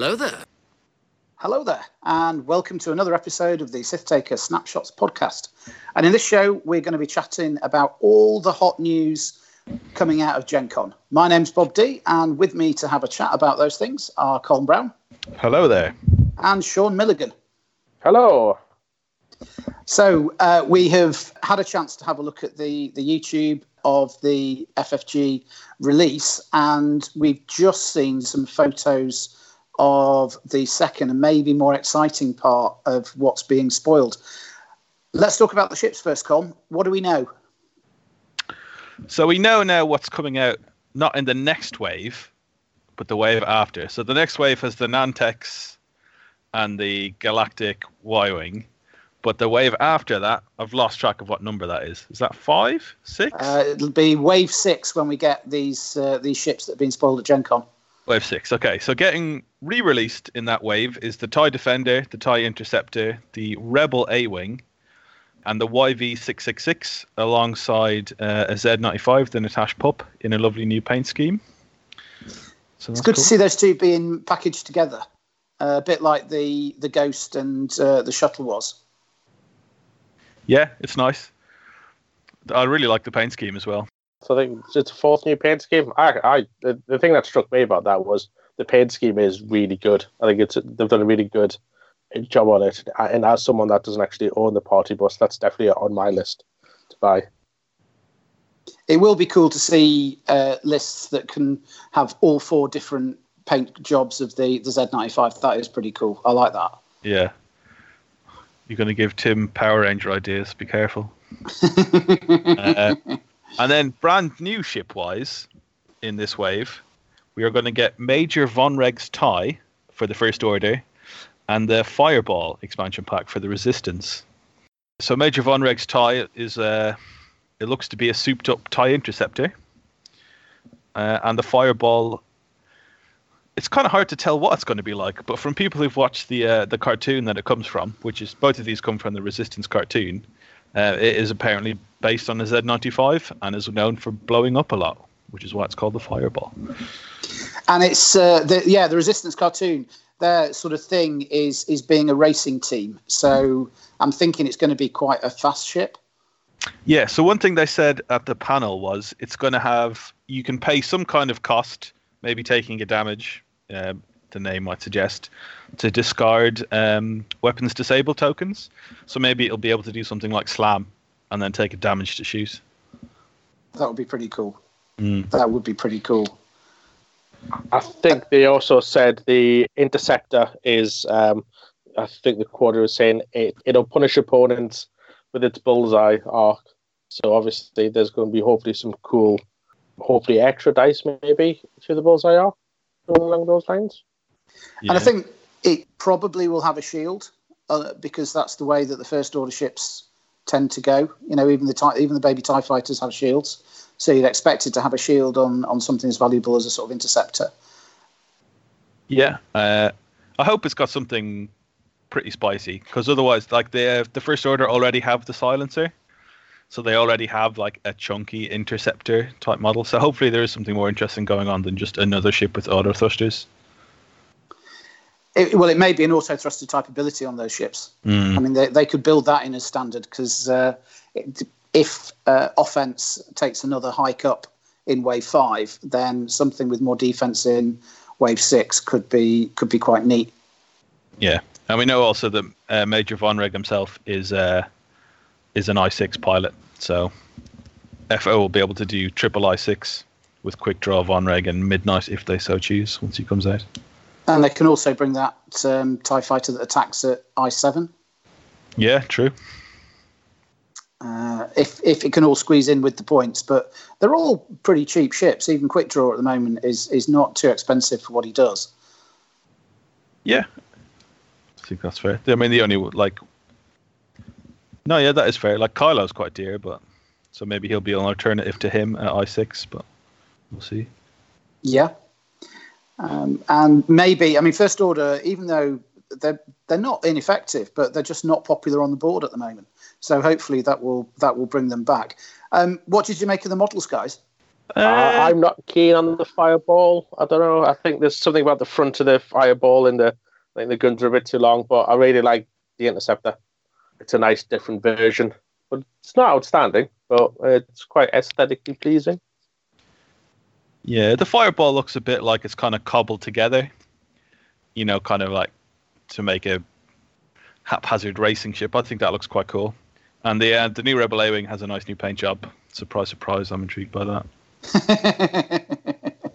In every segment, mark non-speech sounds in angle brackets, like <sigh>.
Hello there. Hello there, and welcome to another episode of the Sith Taker Snapshots podcast. And in this show, we're going to be chatting about all the hot news coming out of Gen Con. My name's Bob D, and with me to have a chat about those things are Colin Brown. Hello there. And Sean Milligan. Hello. So uh, we have had a chance to have a look at the, the YouTube of the FFG release, and we've just seen some photos of the second and maybe more exciting part of what's being spoiled. Let's talk about the ships first, Colin. What do we know? So we know now what's coming out, not in the next wave, but the wave after. So the next wave has the Nantex and the Galactic Y Wing. But the wave after that, I've lost track of what number that is. Is that five, six? Uh, it'll be wave six when we get these uh, these ships that have been spoiled at Gen Con. Wave six. Okay, so getting re-released in that wave is the TIE Defender, the TIE Interceptor, the Rebel A-Wing, and the YV666 alongside uh, a Z95, the Nashtah Pup, in a lovely new paint scheme. So it's good cool. to see those two being packaged together, uh, a bit like the the Ghost and uh, the Shuttle was. Yeah, it's nice. I really like the paint scheme as well. So I think it's a fourth new paint scheme. I, I, the, the thing that struck me about that was the paint scheme is really good. I think it's they've done a really good job on it. And as someone that doesn't actually own the party bus, that's definitely on my list to buy. It will be cool to see uh, lists that can have all four different paint jobs of the, the Z95. That is pretty cool. I like that. Yeah. You're going to give Tim Power Ranger ideas. Be careful. <laughs> uh, and then, brand new ship wise, in this wave, we are going to get Major Vonreg's tie for the First Order and the Fireball expansion pack for the Resistance. So Major Vonreg's tie is uh, it looks to be a souped up tie interceptor, uh, and the Fireball. It's kind of hard to tell what it's going to be like, but from people who've watched the uh, the cartoon that it comes from, which is both of these come from the Resistance cartoon, uh, it is apparently based on the Z95 and is known for blowing up a lot, which is why it's called the Fireball. And it's uh, the, yeah, the Resistance cartoon their sort of thing is is being a racing team. So I'm thinking it's going to be quite a fast ship. Yeah. So one thing they said at the panel was it's going to have you can pay some kind of cost, maybe taking a damage. Uh, the name might suggest to discard um, weapons disable tokens. So maybe it'll be able to do something like slam and then take a damage to shoot. That would be pretty cool. Mm. That would be pretty cool. I think they also said the interceptor is. Um, I think the quarter was saying it, it'll punish opponents with its bullseye arc. So obviously, there's going to be hopefully some cool, hopefully extra dice maybe to the bullseye arc along those lines. Yeah. And I think it probably will have a shield uh, because that's the way that the first order ships tend to go. You know, even the even the baby Tie fighters have shields. So you'd expect it to have a shield on, on something as valuable as a sort of interceptor. Yeah, uh, I hope it's got something pretty spicy because otherwise, like the the first order already have the silencer, so they already have like a chunky interceptor type model. So hopefully there is something more interesting going on than just another ship with auto thrusters. It, well, it may be an auto thruster type ability on those ships. Mm. I mean, they, they could build that in as standard because uh, if uh, offense takes another hike up in wave five, then something with more defense in wave six could be could be quite neat. Yeah, and we know also that uh, Major Vonreg himself is uh, is an i6 pilot, so FO will be able to do triple i6 with quick draw Vonreg and midnight if they so choose once he comes out. And they can also bring that um, Tie fighter that attacks at i7. Yeah, true uh, if if it can all squeeze in with the points. But they're all pretty cheap ships. Even Quick Draw at the moment is is not too expensive for what he does. Yeah, I think that's fair. I mean, the only like, no, yeah, that is fair. Like Kylo's quite dear, but so maybe he'll be an alternative to him at i six, but we'll see. Yeah. Um, and maybe, I mean, First Order, even though they're they're not ineffective, but they're just not popular on the board at the moment. So hopefully that will that will bring them back. Um, what did you make of the models, guys? Uh, I'm not keen on the fireball. I don't know. I think there's something about the front of the fireball and the I think the guns are a bit too long, but I really like the interceptor. It's a nice different version, but it's not outstanding, but it's quite aesthetically pleasing. Yeah, the fireball looks a bit like it's kind of cobbled together. You know, kind of like to make a haphazard racing ship. I think that looks quite cool. And the uh, the new Rebel A Wing has a nice new paint job. Surprise, surprise! I'm intrigued by that.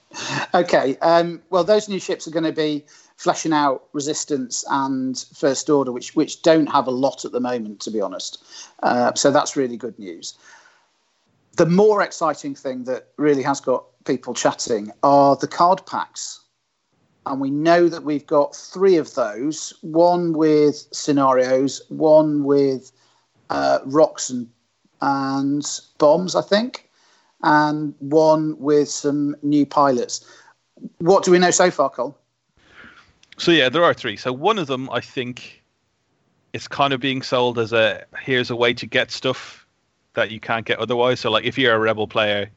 <laughs> okay. Um, well, those new ships are going to be fleshing out Resistance and First Order, which which don't have a lot at the moment, to be honest. Uh, so that's really good news. The more exciting thing that really has got people chatting are the card packs. And we know that we've got three of those one with scenarios, one with uh, rocks and, and bombs, I think, and one with some new pilots. What do we know so far, Cole? So, yeah, there are three. So, one of them, I think, is kind of being sold as a here's a way to get stuff that you can't get otherwise. So, like, if you're a Rebel player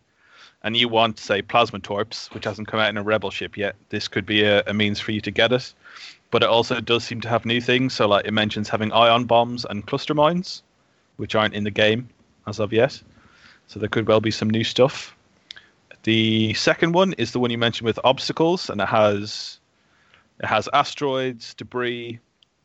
and you want, say, plasma torps, which hasn't come out in a rebel ship yet, this could be a, a, means for you to get it. But it also does seem to have new things. So, like it mentions having ion bombs and cluster mines, which aren't in the game as of yet. So there could well be some new stuff. The second one is the one you mentioned with obstacles, and it has it has asteroids, debris,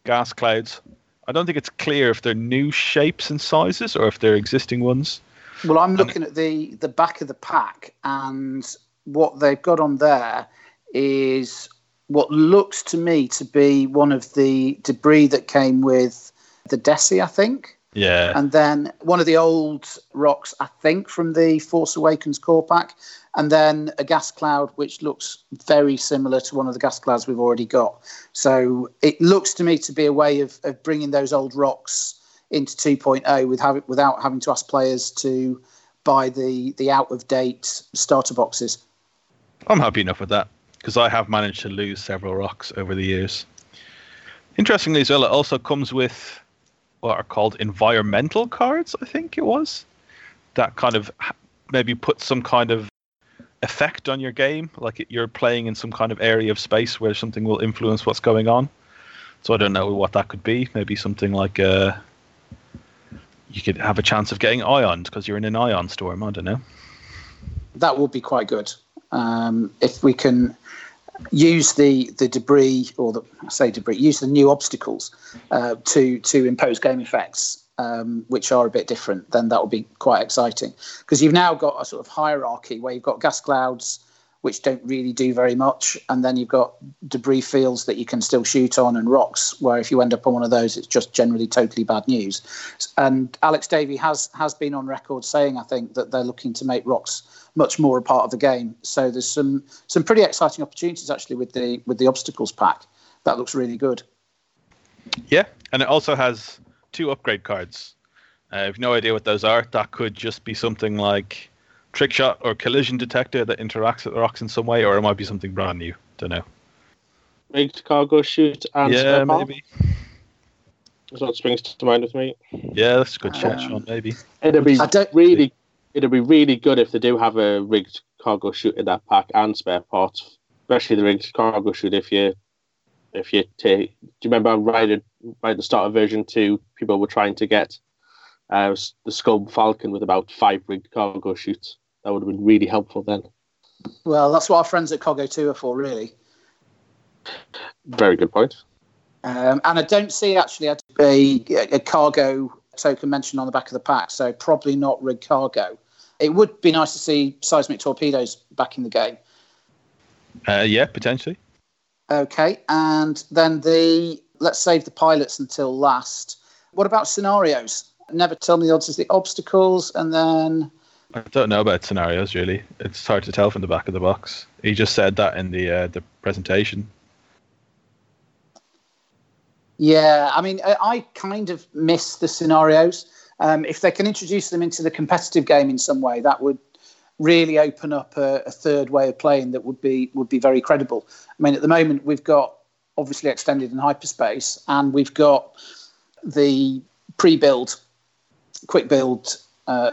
gas clouds. I don't think it's clear if they're new shapes and sizes or if they're existing ones. Well, I'm um, looking at the the back of the pack, and what they've got on there is what looks to me to be one of the debris that came with the Desi, I think. Yeah. And then one of the old rocks, I think, from the Force Awakens core pack, and then a gas cloud which looks very similar to one of the gas clouds we've already got. So it looks to me to be a way of, of bringing those old rocks into 2.0 with have, without having to ask players to buy the, the out of date starter boxes. I'm happy enough with that because I have managed to lose several rocks over the years. Interestingly, as well, it also comes with what are called environmental cards, I think it was. That kind of maybe put some kind of effect on your game, like you're playing in some kind of area of space where something will influence what's going on. So I don't know what that could be. Maybe something like uh, you could have a chance of getting ioned because you're in an ion storm. I don't know. That would be quite good um, if we can use the the debris or the say debris, use the new obstacles uh, to to impose game effects. Um, which are a bit different, then that will be quite exciting because you've now got a sort of hierarchy where you've got gas clouds, which don't really do very much. And then you've got debris fields that you can still shoot on and rocks, where if you end up on one of those, it's just generally totally bad news. And Alex Davy has has been on record saying, I think, that they're looking to make rocks much more a part of the game. So there's some some pretty exciting opportunities actually with the with the obstacles pack. That looks really good. Yeah, and it also has two upgrade cards. Uh, I have no idea what those are. That could just be something like trick shot or collision detector that interacts with the rocks in some way, or it might be something brand new. Don't know. Rigged cargo chute and yeah, maybe. That's what springs to mind with me. Yeah, that's a good um, Sean. Maybe it'd be I don't really, it'd be really good if they do have a rigged cargo chute in that pack and spare parts, especially the rigged cargo chute. If you, if you take, do you remember right at, right at the start of version two, people were trying to get uh, the Scum Falcon with about five rigged cargo chutes that would have been really helpful then. Well, that's what our friends at Coggo 2 are for, really. Very good point. Um, and I don't see actually a, a, cargo token mentioned on the back of the pack, so probably not rig cargo. It would be nice to see seismic torpedoes back in the game. Uh, yeah, potentially. Okay, and then the let's save the pilots until last. What about scenarios? Never tell me the odds of the obstacles, and then I don't know about scenarios really. It's hard to tell from the back of the box. He just said that in the uh, the presentation. Yeah, I mean, I kind of miss the scenarios. Um, if they can introduce them into the competitive game in some way, that would really open up a, a, third way of playing that would be would be very credible. I mean, at the moment we've got obviously extended in hyperspace, and we've got the pre-build, quick build uh,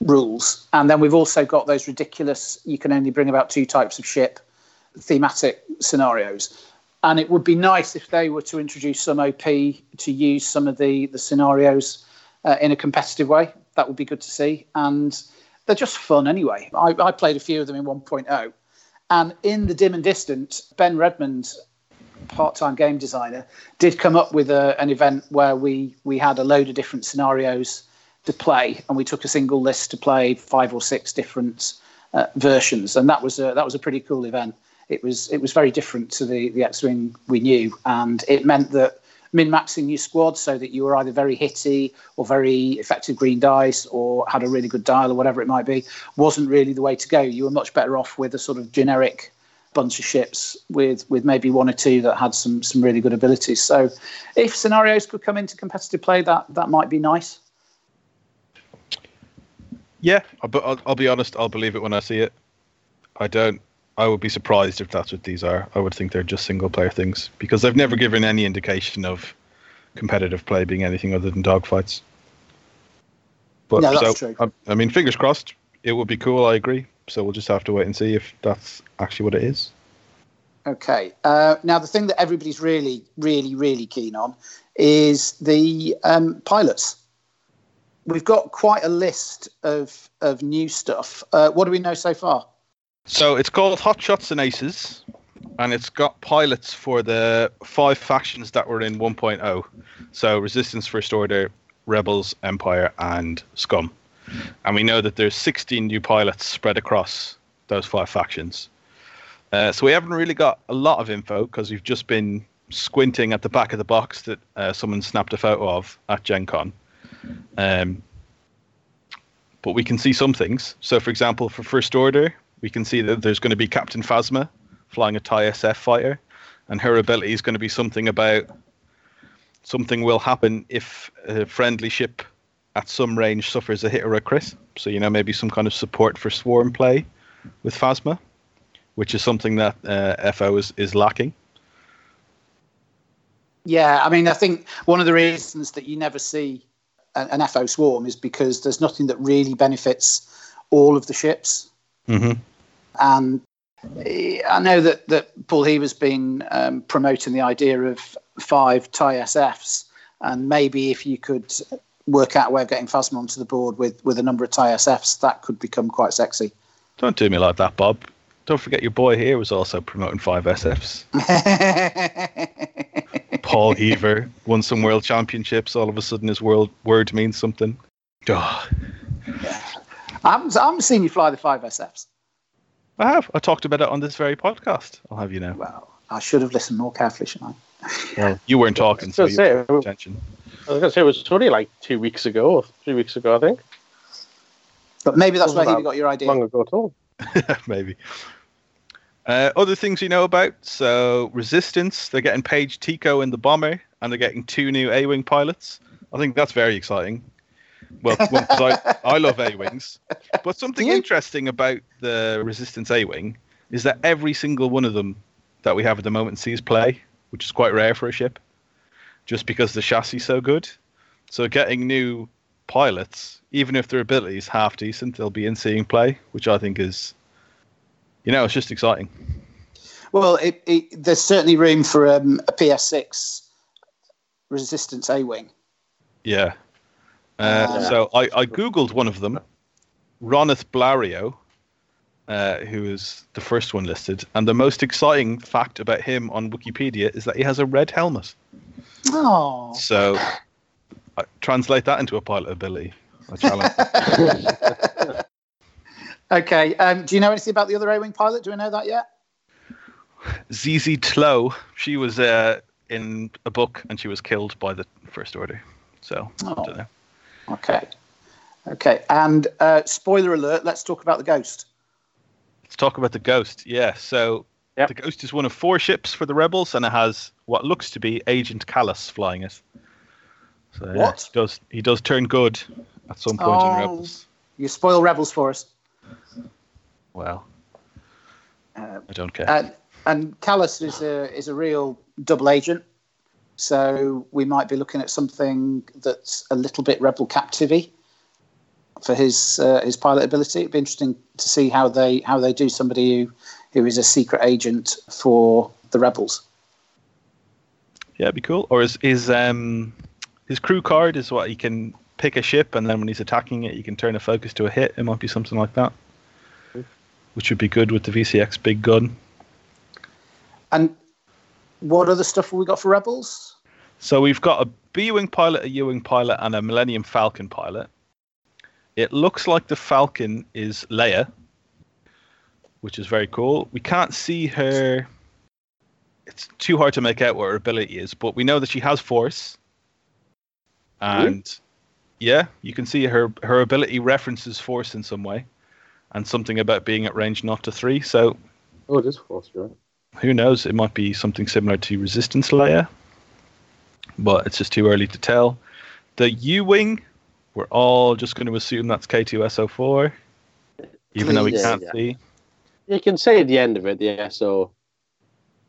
rules, and then we've also got those ridiculous. You can only bring about two types of ship, thematic scenarios. And it would be nice if they were to introduce some OP to use some of the the scenarios uh, in a competitive way. That would be good to see. And they're just fun anyway. I, I played a few of them in 1.0. And in the dim and distant, Ben Redmond, part-time game designer, did come up with a, an event where we we had a load of different scenarios to play, and we took a single list to play five or six different uh, versions, and that was a that was a pretty cool event. It was it was very different to the the X-wing we knew, and it meant that min maxing your squad so that you were either very hitty or very effective green dice or had a really good dial or whatever it might be wasn't really the way to go. You were much better off with a sort of generic bunch of ships with with maybe one or two that had some some really good abilities. So if scenarios could come into competitive play, that that might be nice. Yeah, but I'll, I'll be honest. I'll believe it when I see it. I don't. I would be surprised if that's what these are. I would think they're just single player things because they've never given any indication of competitive play being anything other than dogfights. But No, that's so, true. I, I mean, fingers crossed. It would be cool. I agree. So we'll just have to wait and see if that's actually what it is. Okay. Uh, now the thing that everybody's really, really, really keen on is the um, pilots. We've got quite a list of of new stuff. Uh, what do we know so far? So it's called Hot Shots and Aces, and it's got pilots for the five factions that were in 1.0. So Resistance, First Order, Rebels, Empire, and Scum. And we know that there's 16 new pilots spread across those five factions. Uh, so we haven't really got a lot of info because we've just been squinting at the back of the box that uh, someone snapped a photo of at Gen Con. Um, but we can see some things. So, for example, for First Order, we can see that there's going to be Captain Phasma flying a TIE SF fighter, and her ability is going to be something about something will happen if a friendly ship at some range suffers a hit or a crit. So, you know, maybe some kind of support for swarm play with Phasma, which is something that uh, FO is, is lacking. Yeah, I mean, I think one of the reasons that you never see an, an FO swarm is because there's nothing that really benefits all of the ships. Mm-hmm. And I know that, that Paul Heaver's been um, promoting the idea of five TIE SFs, and maybe if you could work out a way of getting Phasma onto the board with, with a number of TIE SFs, that could become quite sexy. Don't do me like that, Bob. Don't forget your boy here was also promoting five SFs. <laughs> Paul Heaver won some world championships. All of a sudden, his world word means something. Oh, I, haven't, I haven't seen you fly the five SFs. I have. I talked about it on this very podcast. I'll have you know. Well, I should have listened more carefully, shouldn't I? Well, you weren't talking, so I was you gonna say, attention. I was going to say it was only like two weeks ago or three weeks ago, I think. But maybe that's Wasn't where that he got your idea. Long ago at all. <laughs> Maybe. Uh, other things you know about. So, Resistance, they're getting Paige Tico in the bomber, and they're getting two new A Wing pilots. I think that's very exciting. Well, well I, <laughs> I love A Wings. But something interesting about the Resistance A Wing is that every single one of them that we have at the moment sees play, which is quite rare for a ship, just because the chassis is so good. So, getting new pilots, even if their ability is half decent, they'll be in seeing play, which I think is, you know, it's just exciting. Well, it, it, there's certainly room for um, a PS6 Resistance A Wing. Yeah. Uh, Uh, so I, I googled one of them, Ronith Blario, uh, who is the first one listed, and the most exciting fact about him on Wikipedia is that he has a red helmet. Oh, So I translate that into a pilot ability. I challenge. <laughs> okay. Um, do you know anything about the other A Wing pilot? Do we know that yet? Zizi Tlo, she was uh, in a book and she was killed by the First Order. So I Oh. don't know. Okay. Okay. And uh, spoiler alert, let's talk about the Ghost. Let's talk about the Ghost. Yeah, so Yep. the Ghost is one of four ships for the Rebels, and it has what looks to be Agent Kallus flying it. So yeah, What? he does he does turn good at some point Oh. in Rebels? You spoil Rebels for us. Well, Uh, I don't care. and and Kallus is a is a real double agent. So we might be looking at something that's a little bit rebel captivity. for his uh, his pilot ability. It'd be interesting to see how they how they do somebody who who is a secret agent for the rebels. Yeah, it'd be cool. Or is is um his crew card is what he can pick a ship, and then when he's attacking it, you can turn a focus to a hit. It might be something like that, which would be good with the VCX big gun. And what other stuff have we got for rebels? So we've got a B-wing pilot, a U-wing pilot, and a Millennium Falcon pilot. It looks like the Falcon is Leia, which is very cool. We can't see her. It's too hard to make out what her ability is, but we know that she has Force. Hmm? And yeah, you can see her her ability references Force in some way, and something about being at range not to three. So Oh, it is force, right? who knows? It might be something similar to Resistance Leia, but it's just too early to tell. The U Wing, we're all just going to assume that's K2SO4, even though we Yeah, can't yeah. see. You can say at the end of it, the SO.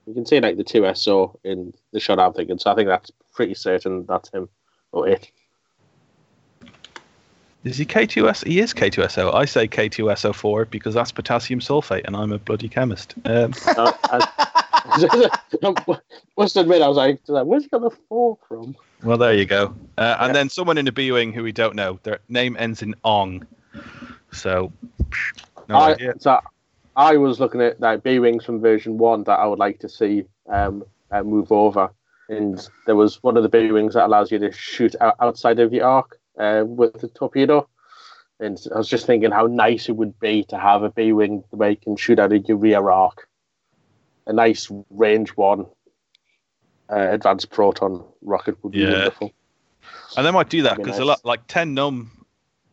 You can see like the two SO in the shot I'm thinking. So I think that's pretty certain that's him or it. Is he K2S? He is K2SO. I say K2SO4 because that's potassium sulfate, and I'm a bloody chemist. Um, <laughs> Uh, <laughs> I, must admit, I was like, where's he got the four from? well, there you go. Uh, and Yeah. then someone in the B Wing who we don't know. Their name ends in Ong. So, no I, idea. so I was looking at like B wings from version one that I would like to see um, uh, move over, and there was one of the B wings that allows you to shoot out, outside of your arc uh, with the torpedo. And I was just thinking how nice it would be to have a B wing where you can shoot out of your rear arc, a nice range one. Uh, advanced proton rocket would be Yeah. wonderful. And they might do that because nice. a lot like Ten Numb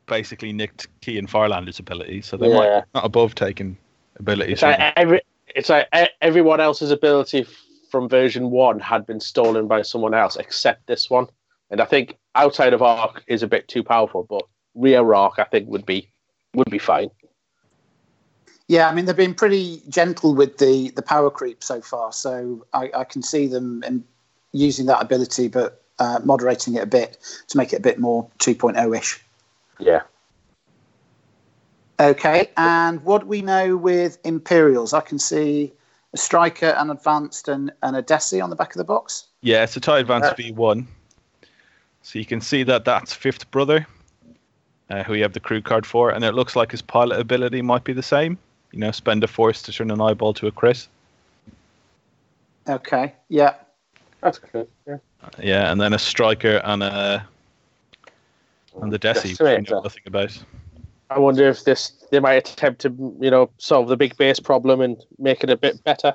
basically nicked Keyan Farlander's ability, so they Yeah. might not above taking abilities. It's like every, it's like everyone else's ability from version one had been stolen by someone else except this one. And I think outside of arc is a bit too powerful, but rear arc I think would be would be fine. Yeah, I mean they've been pretty gentle with the the power creep so far, so I, I can see them in using that ability, but uh, moderating it a bit to make it a bit more 2.0 ish. Yeah. Okay, and what do we know with Imperials? I can see a striker, an advanced, and, and a Desi on the back of the box. yeah, it's a tie advance Uh, V1. So you can see that that's Fifth Brother, uh, who you have the crew card for, and it looks like his pilot ability might be the same. You know, spend a force to turn an eyeball to a crit. Okay, yeah. That's good. Yeah. Yeah, and then a striker and a and the Desi, which we know nothing about. I wonder if this they might attempt to you know solve the big base problem and make it a bit better.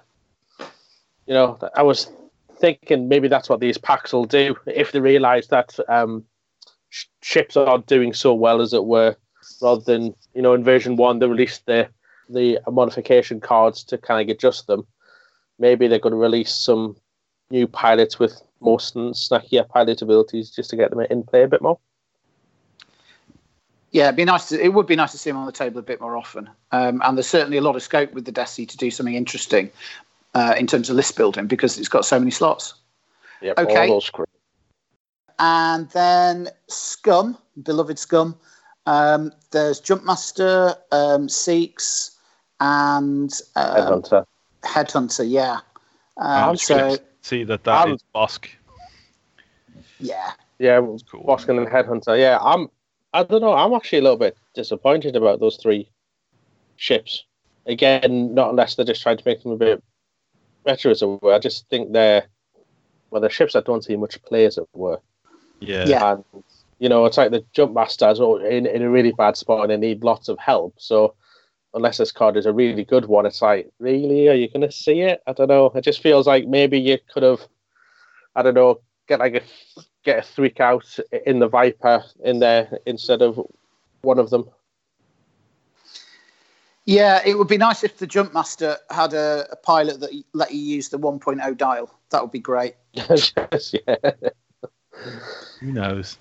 You know, I was thinking maybe that's what these packs will do if they realise that um, sh- ships aren't doing so well as it were, rather than you know in version one they released the the modification cards to kind of adjust them. Maybe they're going to release some new pilots with more sn- snackier pilot abilities just to get them in play a bit more. Yeah, it'd be nice. To, it would be nice to see him on the table a bit more often. Um, and there's certainly a lot of scope with the Desi to do something interesting uh, in terms of list building because it's got so many slots. Yep, Okay. all those great. And then Scum, beloved Scum. Um, there's Jumpmaster, um, Seeks, and um, Headhunter. Headhunter. Yeah. I'm Um, just so see that that Um, is Bossk. yeah, Yeah, Cool. Boskin and Headhunter. Yeah, I'm. I don't know. I'm actually a little bit disappointed about those three ships. Again, not unless they're just trying to make them a bit better, as it were. I just think they're well, they're ships that don't see much play, as it were. Yeah. Yeah. And you know, it's like the jump masters are in in a really bad spot and they need lots of help. So unless this card is a really good one, it's like, really, are you going to see it? I don't know. It just feels like maybe you could have, I don't know, get like a get a threak out in the Viper in there instead of one of them. Yeah. It would be nice if the Jumpmaster had a, a pilot that let you use the 1.0 dial. That would be great. <laughs> Just, yeah. Who knows?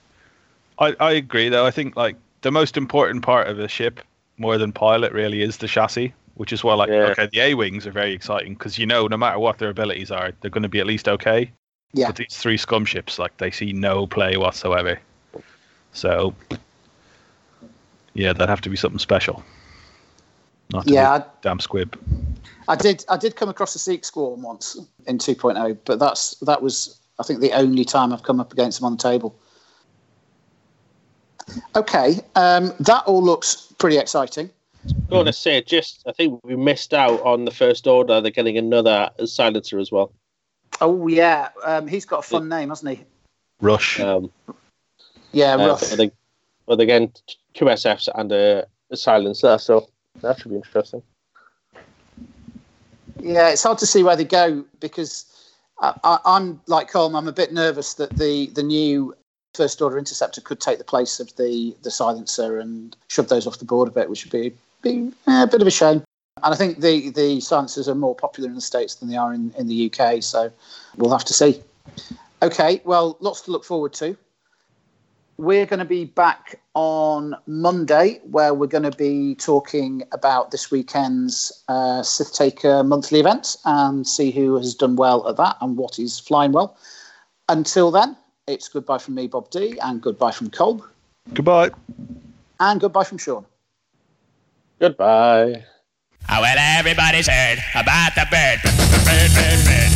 I, I agree though. I think like the most important part of a ship, more than pilot, really is the chassis. Which is why, like, Yeah. okay, the A wings are very exciting because you know no matter what their abilities are, they're going to be at least okay. Yeah. But these three scum ships, like, they see no play whatsoever. So, Yeah, that'd have to be something special. Not to Yeah, be damn squib. I did. I did come across a Seek Swarm once in 2.0, but that's that was I think the only time I've come up against them on the table. Okay, um, that all looks pretty exciting. I'm going to say, just I think we missed out on the first order. They're getting another silencer as well. Oh yeah, um, he's got a fun name, hasn't he? Rush. Um, Yeah, uh, rough. but they, but again, two SFs and a, a silencer, so that should be interesting. Yeah, it's hard to see where they go because I, I'm like Colm. I'm a bit nervous that the the new first order interceptor could take the place of the the silencer and shove those off the board a bit, which would be be a bit of a shame. And I think the the silencers are more popular in the states than they are in, in the UK, so we'll have to see. Okay, well, lots to look forward to. We're going to be back on Monday, where we're going to be talking about this weekend's uh, Sith Taker monthly event and see who has done well at that and what is flying well. Until then, it's goodbye from me, Bob D, and goodbye from Colm, Goodbye. and goodbye from Sean. Goodbye. Ah, well, everybody's heard about the bird. Bird, bird, bird.